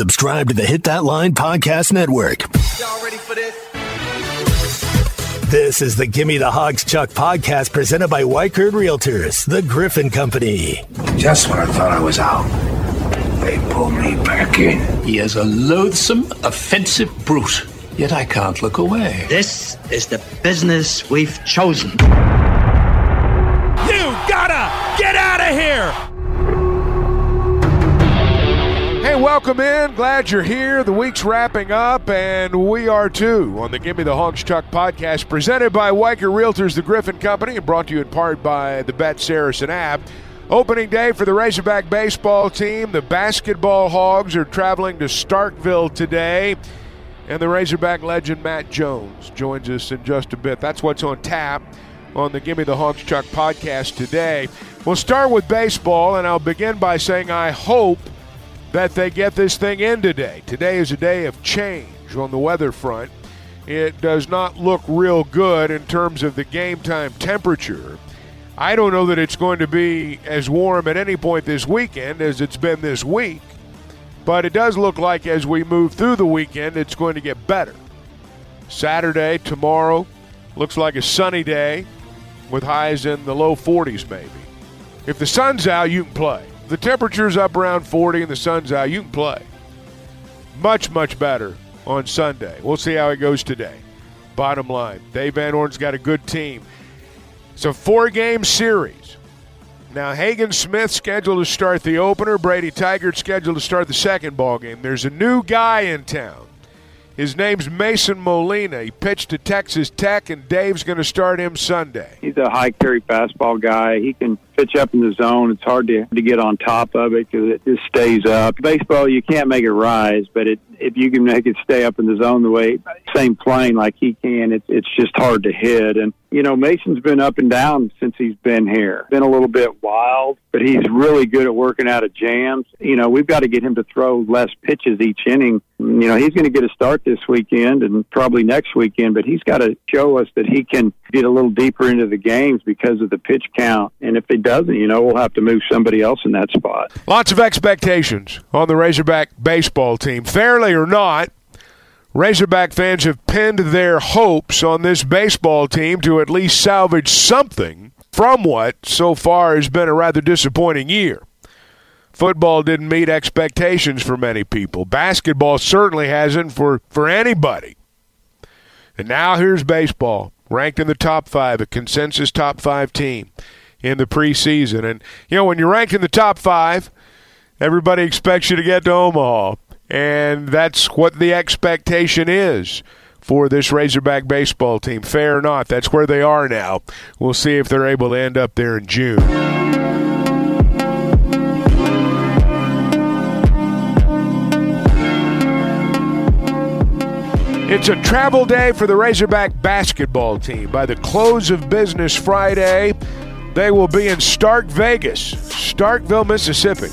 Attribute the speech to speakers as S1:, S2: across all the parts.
S1: Subscribe to the Hit That Line Podcast Network.
S2: Y'all ready for this?
S1: This is the Gimme the Hogs Chuck podcast presented by Weichert Realtors, the Griffin Company.
S3: Just when I thought I was out, they pulled me back in.
S4: He is a loathsome, offensive brute, yet I can't look away.
S5: This is the business we've chosen.
S6: Welcome in. Glad you're here. The week's wrapping up, and we are too on the Gimme the Hogs Chuck podcast, presented by Weichert Realtors, the Griffin Company, and brought to you in part by the Bet Saracen app. Opening day for the Razorback baseball team. The basketball Hogs are traveling to Starkville today. And the Razorback legend Matt Jones joins us in just a bit. That's what's on tap on the Gimme the Hogs Chuck podcast today. We'll start with baseball, and I'll begin by saying I hope that they get this thing in today. Today is a day of change on the weather front. It does not look real good in terms of the game time temperature. I don't know that it's going to be as warm at any point this weekend as it's been this week, but it does look like as we move through the weekend, it's going to get better. Saturday, tomorrow, looks like a sunny day with highs in the low 40s, maybe. If the sun's out, you can play the temperature's up around 40 and the sun's out, you can play. Much, much better on Sunday. We'll see how it goes today. Bottom line, Dave Van Horn's got a good team. It's a four game series. Now, Hagen Smith scheduled to start the opener. Brady Tygart scheduled to start the second ball game. There's a new guy in town. His name's Mason Molina. He pitched to Texas Tech, and Dave's going to start him Sunday.
S7: He's a high carry fastball guy. He can pitch up in the zone. It's hard to, to get on top of it because it just stays up. Baseball, you can't make it rise, but it, if you can make it stay up in the zone the way same plane like he can, it's it's just hard to hit. And you know, Mason's been up and down since he's been here. Been a little bit wild, but he's really good at working out of jams. You know, we've got to get him to throw less pitches each inning. You know, he's going to get a start this weekend and probably next weekend, but he's got to show us that he can get a little deeper into the games because of the pitch count. And if he doesn't, you know, we'll have to move somebody else in that spot.
S6: Lots of expectations on the Razorback baseball team. Fairly or not, Razorback fans have pinned their hopes on this baseball team to at least salvage something from what so far has been a rather disappointing year. Football didn't meet expectations for many people. Basketball certainly hasn't for, for anybody. And now here's baseball ranked in the top five, a consensus top five team in the preseason. And, you know, when you're ranked in the top five, everybody expects you to get to Omaha. And that's what the expectation is for this Razorback baseball team. Fair or not, that's where they are now. We'll see if they're able to end up there in June. It's a travel day for the Razorback basketball team. By the close of business Friday, they will be in Stark Vegas, Starkville, Mississippi,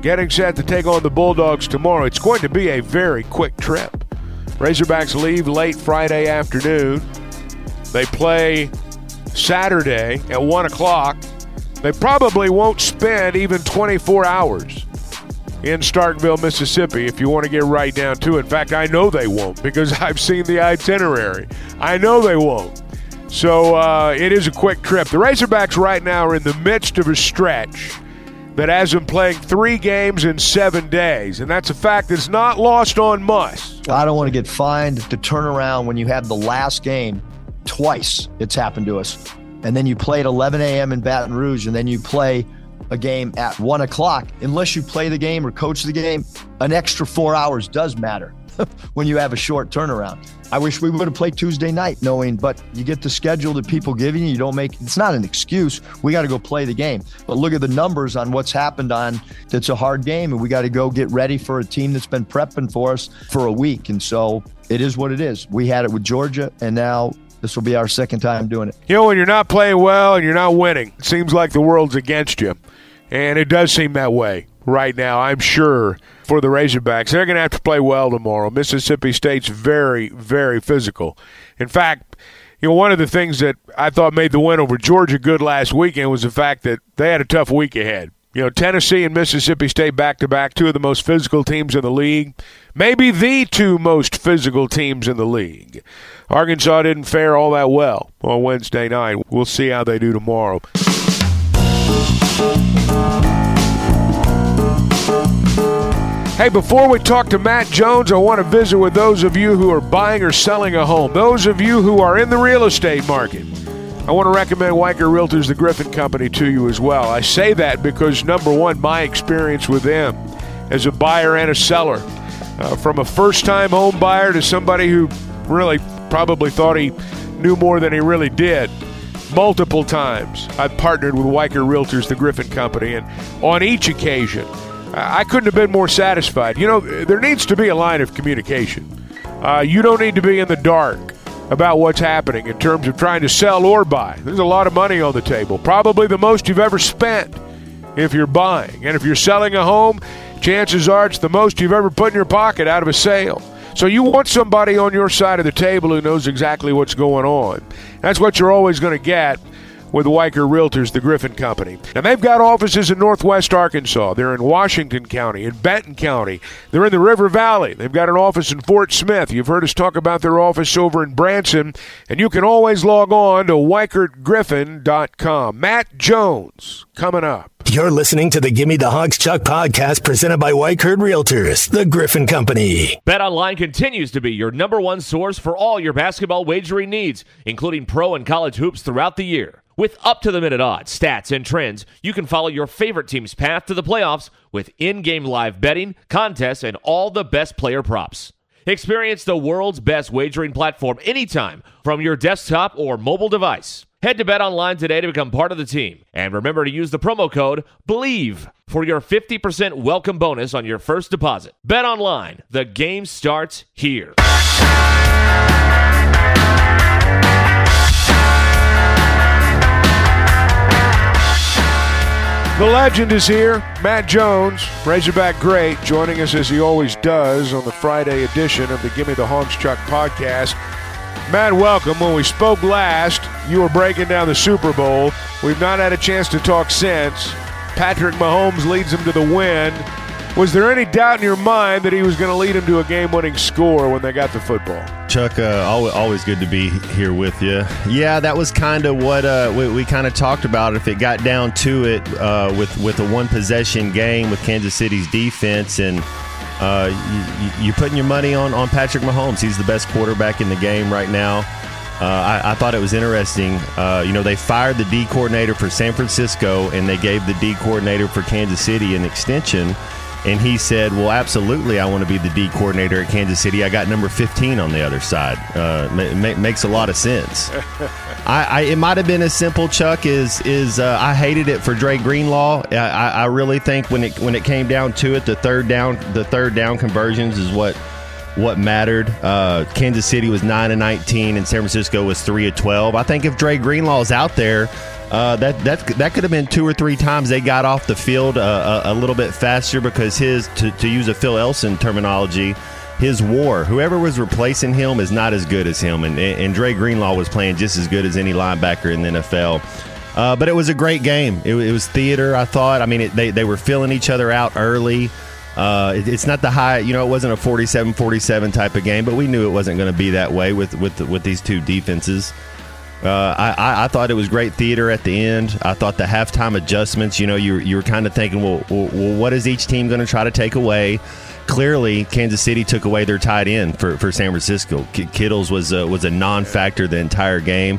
S6: getting set to take on the Bulldogs tomorrow. It's going to be a very quick trip. Razorbacks leave late Friday afternoon. They play Saturday at 1 o'clock. They probably won't spend even 24 hours in Starkville, Mississippi, if you want to get right down to it. In fact, I know they won't because I've seen the itinerary. I know they won't. So uh, it is a quick trip. The Razorbacks right now are in the midst of a stretch that has them playing three games in seven days, and that's a fact that's not lost on Muss.
S8: I don't want to get fined to turn around when you have the last game twice. It's happened to us, and then you play at 11 a.m. in Baton Rouge, and then you play a game at one o'clock. Unless you play the game or coach the game, an extra four hours does matter when you have a short turnaround. I wish we would have played Tuesday night, knowing, but you get the schedule that people give you. You don't make it's not an excuse. We got to go play the game. But look at the numbers on what's happened on. It's a hard game, and we got to go get ready for a team that's been prepping for us for a week. And so it is what it is. We had it with Georgia, and now this will be our second time doing it.
S6: You know, when you're not playing well and you're not winning, it seems like the world's against you. And it does seem that way right now, I'm sure, for the Razorbacks. They're going to have to play well tomorrow. Mississippi State's very, very physical. In fact, you know, one of the things that I thought made the win over Georgia good last weekend was the fact that they had a tough week ahead. You know, Tennessee and Mississippi State back to back, two of the most physical teams in the league, maybe the two most physical teams in the league. Arkansas didn't fare all that well on Wednesday night. We'll see how they do tomorrow. Hey, before we talk to Matt Jones, I want to visit with those of you who are buying or selling a home, those of you who are in the real estate market. I want to recommend Weichert Realtors, the Griffin Company, to you as well. I say that because, number one, my experience with them as a buyer and a seller, uh, from a first time home buyer to somebody who really probably thought he knew more than he really did. Multiple times I've partnered with Weichert Realtors, the Griffin Company, and on each occasion, I couldn't have been more satisfied. You know, there needs to be a line of communication. Uh, you don't need to be in the dark about what's happening in terms of trying to sell or buy. There's a lot of money on the table, probably the most you've ever spent if you're buying. And if you're selling a home, chances are it's the most you've ever put in your pocket out of a sale. So you want somebody on your side of the table who knows exactly what's going on. That's what you're always going to get with Weichert Realtors, the Griffin Company. And they've got offices in Northwest Arkansas. They're in Washington County, in Benton County. They're in the River Valley. They've got an office in Fort Smith. You've heard us talk about their office over in Branson. And you can always log on to WeichertGriffin.com. Matt Jones coming up.
S1: You're listening to the Gimme the Hogs Chuck podcast presented by Weichert Realtors, the Griffin Company.
S2: BetOnline continues to be your number one source for all your basketball wagering needs, including pro and college hoops throughout the year. With up to the minute odds, stats, and trends, you can follow your favorite team's path to the playoffs with in game live betting, contests, and all the best player props. Experience the world's best wagering platform anytime from your desktop or mobile device. Head to BetOnline today to become part of the team. And remember to use the promo code BLEAV for your 50% welcome bonus on your first deposit. BetOnline, the game starts here.
S6: The legend is here, Matt Jones, Razorback great, joining us as he always does on the Friday edition of the Gimme the Hogs Chuck podcast. Matt, welcome. When we spoke last, you were breaking down the Super Bowl. We've not had a chance to talk since. Patrick Mahomes leads them to the win. Was there any doubt in your mind that he was going to lead them to a game winning score when they got the football?
S9: Chuck, uh, always good to be here with you. Yeah, that was kind of what uh, we, we kind of talked about. If it got down to it uh, with with a one possession game with Kansas City's defense, and uh, you, are putting your money on on Patrick Mahomes. He's the best quarterback in the game right now. Uh, I, I, thought it was interesting. Uh, you know, they fired the D coordinator for San Francisco, and they gave the D coordinator for Kansas City an extension. And he said, Well, absolutely, I want to be the D coordinator at Kansas City. I got number 15 on the other side. Uh, ma- makes a lot of sense. I, I, it might have been as simple, Chuck, is is uh, I hated it for Dre Greenlaw. I, I, really think when it when it came down to it, the third down the third down conversions is what what mattered. Uh, Kansas City was nine and nineteen, and San Francisco was three of twelve. I think if Dre Greenlaw is out there, uh, that that that could have been two or three times they got off the field uh, a, a, little bit faster because his to, to use a Phil Elson terminology, his war, whoever was replacing him is not as good as him, and and Dre Greenlaw was playing just as good as any linebacker in the NFL. Uh, but it was a great game. It, it was theater. I thought. I mean, it, they they were filling each other out early. Uh, it, it's not the high, you know, it wasn't a 47-47 type of game, but we knew it wasn't going to be that way with with with these two defenses. Uh, I, I thought it was great theater at the end. I thought the halftime adjustments, you know, you, you were kind of thinking, well, well, what is each team going to try to take away? Clearly, Kansas City took away their tight end for, for San Francisco. Kittles was a, was a non factor the entire game.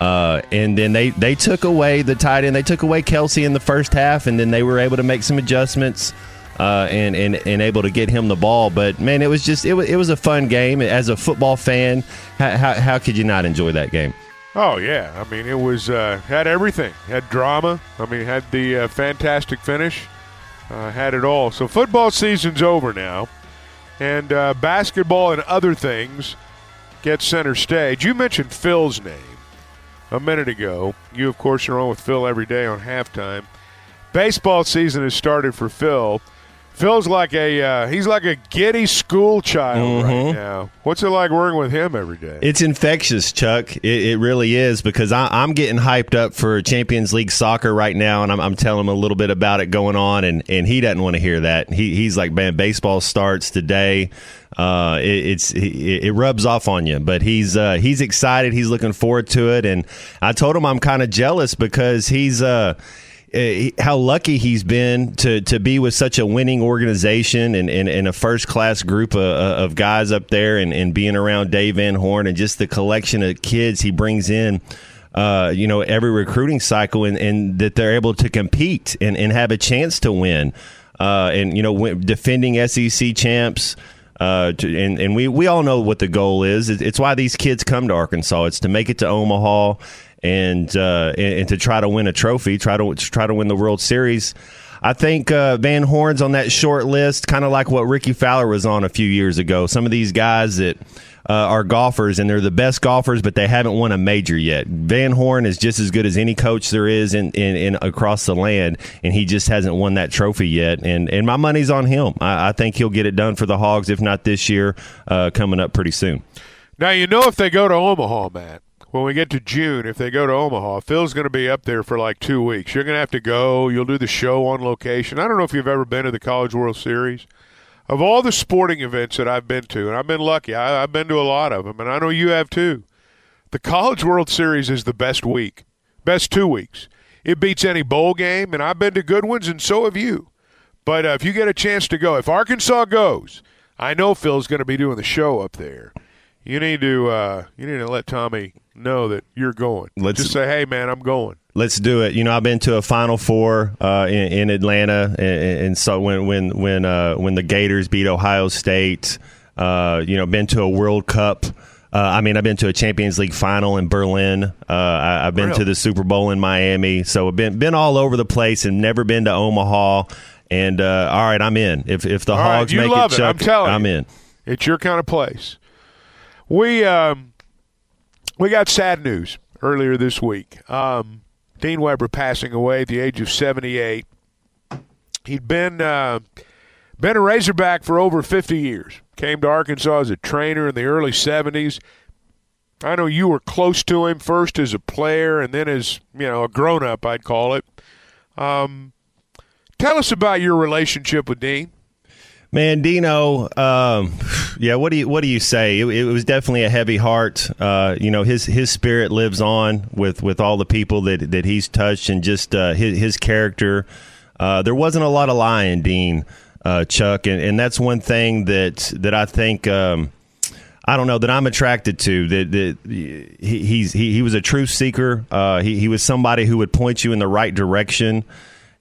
S9: Uh, and then they, they took away the tight end. They took away Kelce in the first half, and then they were able to make some adjustments. Uh, and, and and able to get him the ball. But man, it was just it was, it was a fun game. As a football fan, how, how, how could you not enjoy that game?
S6: Oh yeah, I mean it was uh, had everything. Had drama. I mean had the uh, fantastic finish. Uh, had it all. So football season's over now, and uh, basketball and other things get center stage. You mentioned Phil's name a minute ago. You of course are on with Phil every day on halftime. Baseball season has started for Phil. Phil's like a uh, he's like a giddy school child right
S9: Mhm.
S6: now. What's it like working with him every day?
S9: It's infectious, Chuck. It, it really is because I, I'm getting hyped up for Champions League soccer right now, and I'm, I'm telling him a little bit about it going on, and, and he doesn't want to hear that. He, he's like, man, baseball starts today. Uh, it, it's it, it rubs off on you, but he's uh, he's excited. He's looking forward to it, and I told him I'm kind of jealous because he's uh, uh, how lucky he's been to to be with such a winning organization and, and, and a first class group of, of guys up there and, and being around Dave Van Horn and just the collection of kids he brings in. Uh, you know, every recruiting cycle and, and that they're able to compete and, and have a chance to win. Uh, and, you know, defending SEC champs. Uh, to, and and we, we all know what the goal is. It's why these kids come to Arkansas. It's to make it to Omaha and uh, and, and to try to win a trophy, try to try to win the World Series. I think uh, Van Horn's on that short list, kind of like what Rickie Fowler was on a few years ago. Some of these guys that uh, are golfers and they're the best golfers, but they haven't won a major yet. Van Horn is just as good as any coach there is in, in, in across the land, and he just hasn't won that trophy yet. And and my money's on him. I, I think he'll get it done for the Hogs, if not this year, uh, coming up pretty soon.
S6: Now you know if they go to Omaha, Matt. When we get to June, if they go to Omaha, Phil's going to be up there for like two weeks. You're going to have to go. You'll do the show on location. I don't know if you've ever been to the College World Series. Of all the sporting events that I've been to, and I've been lucky, I, I've been to a lot of them, and I know you have too. The College World Series is the best week, best two weeks. It beats any bowl game, and I've been to good ones, and so have you. But uh, if you get a chance to go, if Arkansas goes, I know Phil's going to be doing the show up there. You need to uh, you need to let Tommy know that you're going.
S9: Let's-
S6: Just say, hey man, I'm going.
S9: Let's do it. You know, I've been to a Final Four uh, in, in Atlanta, and, and so when when when uh, when the Gators beat Ohio State, uh, you know, been to a World Cup. Uh, I mean, I've been to a Champions League final in Berlin. Uh, I, I've been to the Super Bowl in Miami. So I've been been all over the place and never been to Omaha. And uh, all right, I'm in. If if the
S6: All right,
S9: Hogs
S6: you
S9: make
S6: love
S9: it,
S6: it. I'm
S9: Chuck,
S6: telling
S9: I'm
S6: you.
S9: in.
S6: It's your kind of place. We um, we got sad news earlier this week. Um, Dean Weber passing away at the age of 78. He'd been uh, been a Razorback for over 50 years. Came to Arkansas as a trainer in the early 70s. I know you were close to him first as a player and then as you know a grown up, I'd call it. Um, tell us about your relationship with Dean.
S9: Man, Dino, um, yeah. What do you what do you say? It, it was definitely a heavy heart. Uh, you know, his his spirit lives on with with all the people that that he's touched, and just uh, his his character. Uh, there wasn't a lot of lying, Dean, uh, Chuck, and, and that's one thing that that I think. Um, I don't know that I'm attracted to that. That he, he's he, he was a truth seeker. Uh, he he was somebody who would point you in the right direction,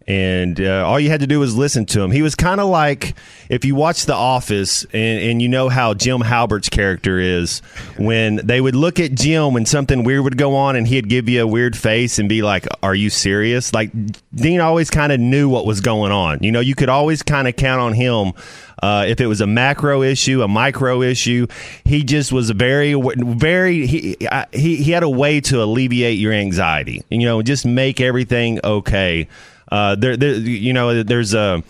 S9: and uh, all you had to do was listen to him. He was kind of like if you watch The Office and, and you know how Jim Halpert's character is when they would look at Jim when something weird would go on and he'd give you a weird face and be like, "Are you serious?" Like Dean always kind of knew what was going on. You know, you could always kind of count on him. Uh, if it was a macro issue, a micro issue, he just was very, very. He, I- he he had a way to alleviate your anxiety. You know, just make everything okay. Uh, there, there, you know, there's a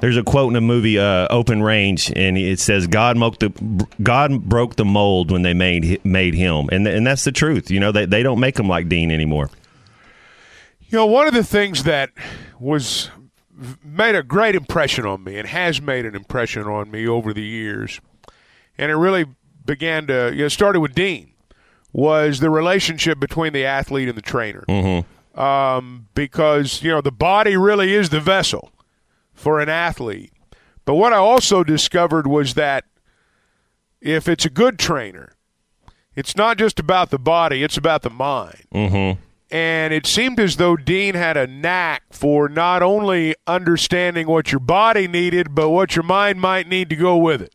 S9: there's a quote in a movie, uh, Open Range, and it says, "God broke the God broke the mold when they made made him," and and that's the truth. You know, they they don't make him like Dean anymore.
S6: You know, one of the things that was made a great impression on me and has made an impression on me over the years, and it really began to, you know, started with Dean, was the relationship between the athlete and the trainer.
S9: Mm-hmm.
S6: Um, because, you know, the body really is the vessel for an athlete. But what I also discovered was that if it's a good trainer, it's not just about the body, it's about the mind
S9: Mm-hmm.
S6: and it seemed as though Dean had a knack for not only understanding what your body needed, but what your mind might need to go with it.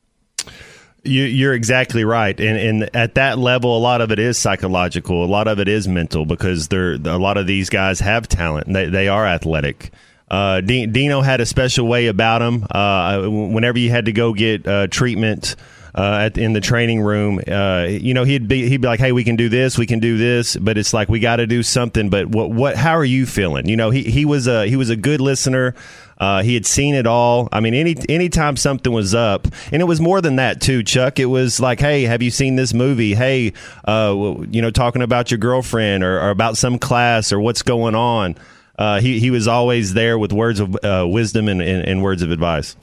S9: You, you're exactly right, and and at that level, a lot of it is psychological. A lot of it is mental because they're a lot of these guys have talent. They they are athletic. Uh, Di- Dino had a special way about him. Uh, whenever you had to go get uh, treatment. Uh, at, in the training room, uh, you know, he'd be he'd be like, "Hey, we can do this, we can do this," but it's like we got to do something. But what what? How are you feeling? You know, he he was a he was a good listener. Uh, he had seen it all. I mean, any anytime something was up, and it was more than that too, Chuck. It was like, hey, have you seen this movie? Hey, uh, you know, talking about your girlfriend or, or about some class or what's going on. Uh, he he was always there with words of uh, wisdom and, and, and words of advice.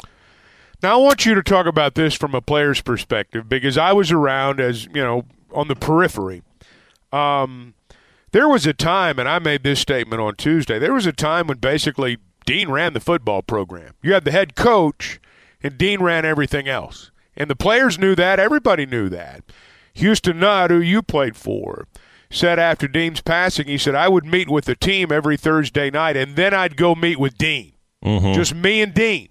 S6: Now I want you to talk about this from a player's perspective because I was around as you know on the periphery. Um, there was a time, and I made this statement on Tuesday. There was a time when basically Dean ran the football program. You had the head coach, and Dean ran everything else. And the players knew that. Everybody knew that. Houston Nutt, who you played for, said after Dean's passing, he said, I would meet with the team every Thursday night, and then I'd go meet with Dean.
S9: Mm-hmm.
S6: Just me and Dean.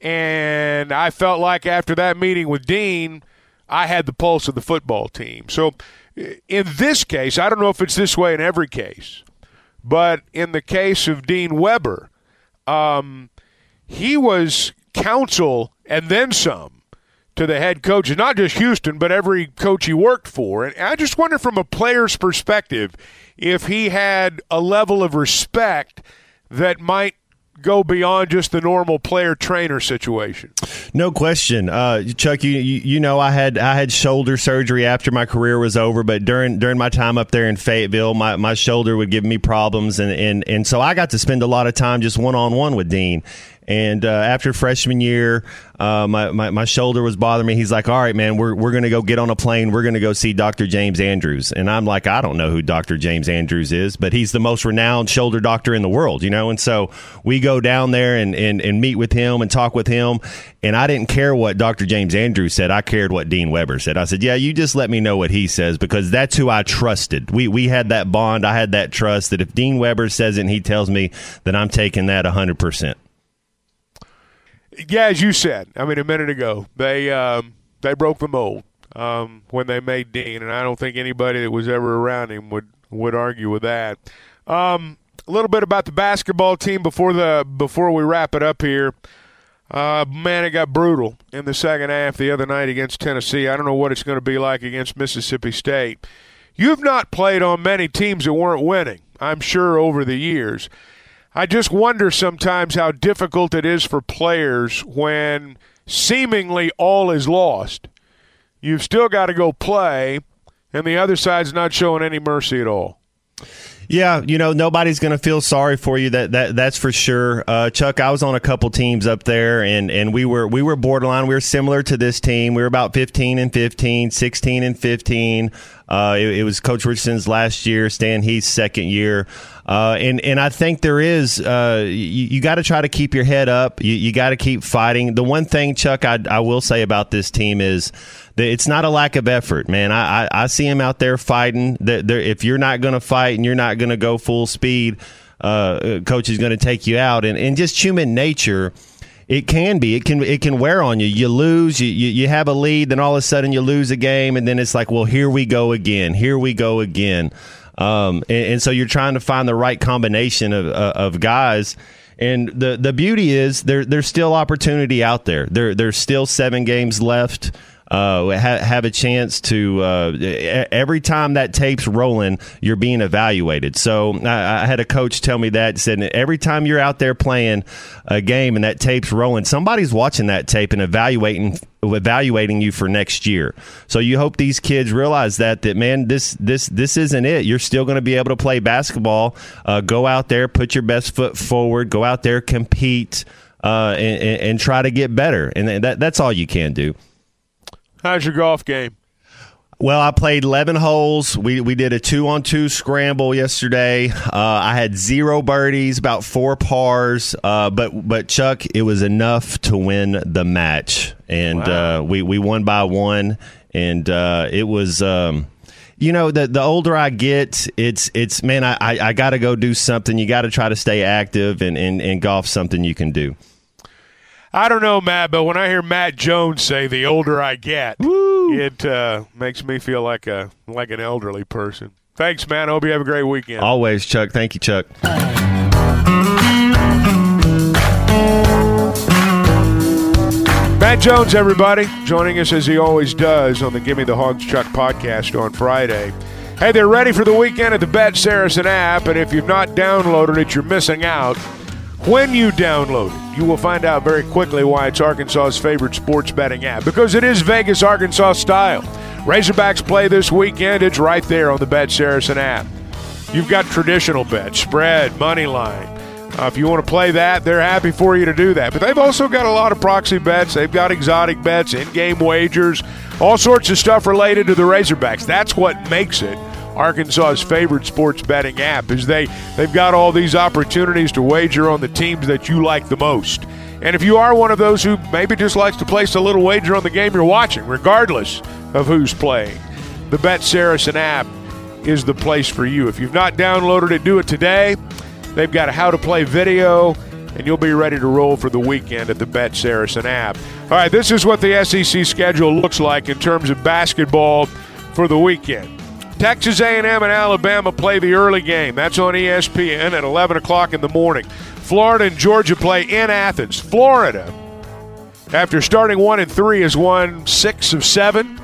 S6: And I felt like after that meeting with Dean, I had the pulse of the football team. So in this case, I don't know if it's this way in every case, but in the case of Dean Weber, um, he was counsel and then some to the head coach, not just Houston, but every coach he worked for. And I just wonder from a player's perspective if he had a level of respect that might go beyond just the normal player trainer situation.
S9: No question, uh, Chuck. You, you, you know I had I had shoulder surgery after my career was over, but during during my time up there in Fayetteville, my, my shoulder would give me problems, and, and and so I got to spend a lot of time just one on one with Dean. And uh, after freshman year, uh, my, my, my shoulder was bothering me. He's like, "All right, man, we're we're gonna go get on a plane. We're gonna go see Dr. James Andrews." And I'm like, "I don't know who Dr. James Andrews is, but he's the most renowned shoulder doctor in the world, you know." And so we go down there and and, and meet with him and talk with him. And I didn't care what Dr. James Andrews said. I cared what Dean Weber said. I said, "Yeah, you just let me know what he says because that's who I trusted. We we had that bond. I had that trust that if Dean Weber says it and he tells me that I'm taking that 100 percent."
S6: Yeah, as you said, I mean a minute ago, they um, they broke the mold um, when they made Dean, and I don't think anybody that was ever around him would would argue with that. Um, a little bit about the basketball team before the before we wrap it up here. Uh, man, it got brutal in the second half the other night against Tennessee. I don't know what it's going to be like against Mississippi State. You've not played on many teams that weren't winning, I'm sure, over the years. I just wonder sometimes how difficult it is for players when seemingly all is lost. You've still got to go play, and the other side's not showing any mercy at all.
S9: Yeah, you know nobody's going to feel sorry for you. That that that's for sure. Uh, Chuck, I was on a couple teams up there, and and we were we were borderline. We were similar to this team. We were about fifteen and 15, 16 and fifteen. Uh, it, it, was Coach Richardson's last year, Stan Heath's second year. Uh, and and I think there is uh, you, you got to try to keep your head up. You, you got to keep fighting. The one thing, Chuck, I, I will say about this team is that it's not a lack of effort, man. I I, I see him out there fighting. That if you're not going to fight and you're not going to go full speed, uh, coach is going to take you out. And and just human nature it can be. It can it can wear on you. You lose. You, you, you have a lead, then all of a sudden you lose a game, and then it's like, well, here we go again. Here we go again. Um, and, and, so you're trying to find the right combination of, uh, of guys. And the the beauty is there there's still opportunity out there. There there's still seven games left uh, ha- have a chance to uh, every time that tape's rolling, you're being evaluated. So I, I, had a coach tell me that said every time you're out there playing a game and that tape's rolling, somebody's watching that tape and evaluating evaluating you for next year. So you hope these kids realize that that man, this this this isn't it. You're still going to be able to play basketball. Uh, go out there, put your best foot forward. Go out there, compete. Uh, and, and, try to get better, and that, that's all you can do.
S6: How's your golf game?
S9: Well, I played 11 holes. We, we did a two on two scramble yesterday. Uh, I had zero birdies, about four pars. Uh, but, but Chuck, it was enough to win the match. And wow. uh, we, we won by one. And uh, it was. Um, you know, the the older I get, it's it's man, I, I, I got to go do something. You got to try to stay active, and, and, and golf something you can do.
S6: I don't know, Matt, but when I hear Matt Jones say "the older I get," Woo. it uh, makes me feel like a like an elderly person. Thanks, man. I hope you have a great weekend.
S9: Always, Chuck. Thank you, Chuck.
S6: Matt Jones, everybody, joining us as he always does on the Gimme the Hogs Chuck podcast on Friday. Hey, they're ready for the weekend at the Bet Saracen app, and if you've not downloaded it, you're missing out. When you download it, you will find out very quickly why it's Arkansas's favorite sports betting app because it is Vegas, Arkansas style. Razorbacks play this weekend. It's right there on the Bet Saracen app. You've got traditional bets, spread, money line. Uh, if you want to play that, they're happy for you to do that. But they've also got a lot of proxy bets. They've got exotic bets, in-game wagers, all sorts of stuff related to the Razorbacks. That's what makes it Arkansas's favorite sports betting app is they they've got all these opportunities to wager on the teams that you like the most. And if you are one of those who maybe just likes to place a little wager on the game you're watching, regardless of who's playing, the Bet Saracen app is the place for you. If you've not downloaded it, do it today. They've got a how to play video, and you'll be ready to roll for the weekend at the Bet Saracen app. All right, this is what the SEC schedule looks like in terms of basketball for the weekend. Texas A&M and Alabama play the early game. That's on ESPN at 11 o'clock in the morning. Florida and Georgia play in Athens. Florida, after starting one and three, has won six of seven.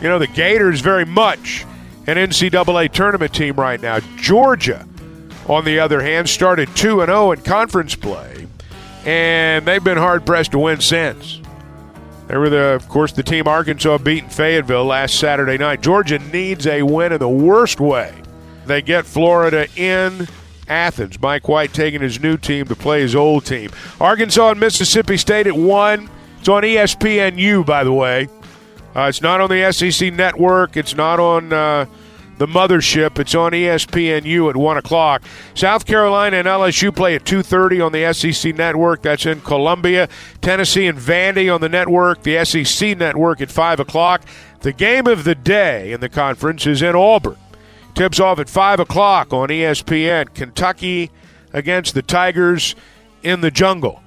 S6: You know the Gators very much an NCAA tournament team right now. Georgia, on the other hand, started two and zero in conference play, and they've been hard pressed to win since. They were, the, of course, the team Arkansas beat in Fayetteville last Saturday night. Georgia needs a win in the worst way. They get Florida in Athens. Mike White taking his new team to play his old team. Arkansas and Mississippi State at 1. It's on ESPNU, by the way. Uh, it's not on the SEC network. It's not on uh, the mothership. It's on ESPNU at one o'clock. South Carolina and LSU play at two thirty on the SEC network. That's in Columbia. Tennessee and Vandy on the network. The SEC network at five o'clock. The game of the day in the conference is in Auburn. Tips off at five o'clock on ESPN. Kentucky against the Tigers in the jungle.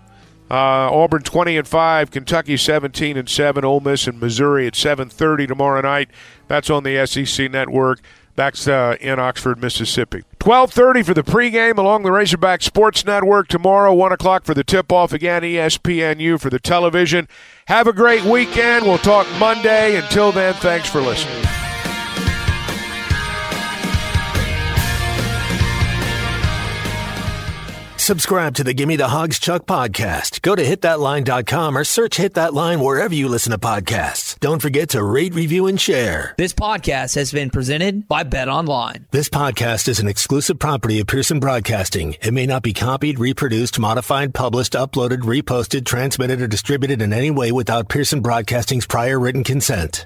S6: Uh, Auburn 20 and 5, Kentucky 17 and 7, Ole Miss and Missouri at 7:30 tomorrow night. That's on the SEC network. That's uh, in Oxford, Mississippi. 12:30 for the pregame along the Razorback Sports Network tomorrow. One o'clock for the tip-off again. ESPNU for the television. Have a great weekend. We'll talk Monday. Until then, thanks for listening.
S1: Subscribe to the Gimme the Hogs Chuck podcast. Go to hitthatline.com or search Hit That Line wherever you listen to podcasts. Don't forget to rate, review, and share.
S10: This podcast has been presented by Bet Online.
S1: This podcast is an exclusive property of Pearson Broadcasting. It may not be copied, reproduced, modified, published, uploaded, reposted, transmitted, or distributed in any way without Pearson Broadcasting's prior written consent.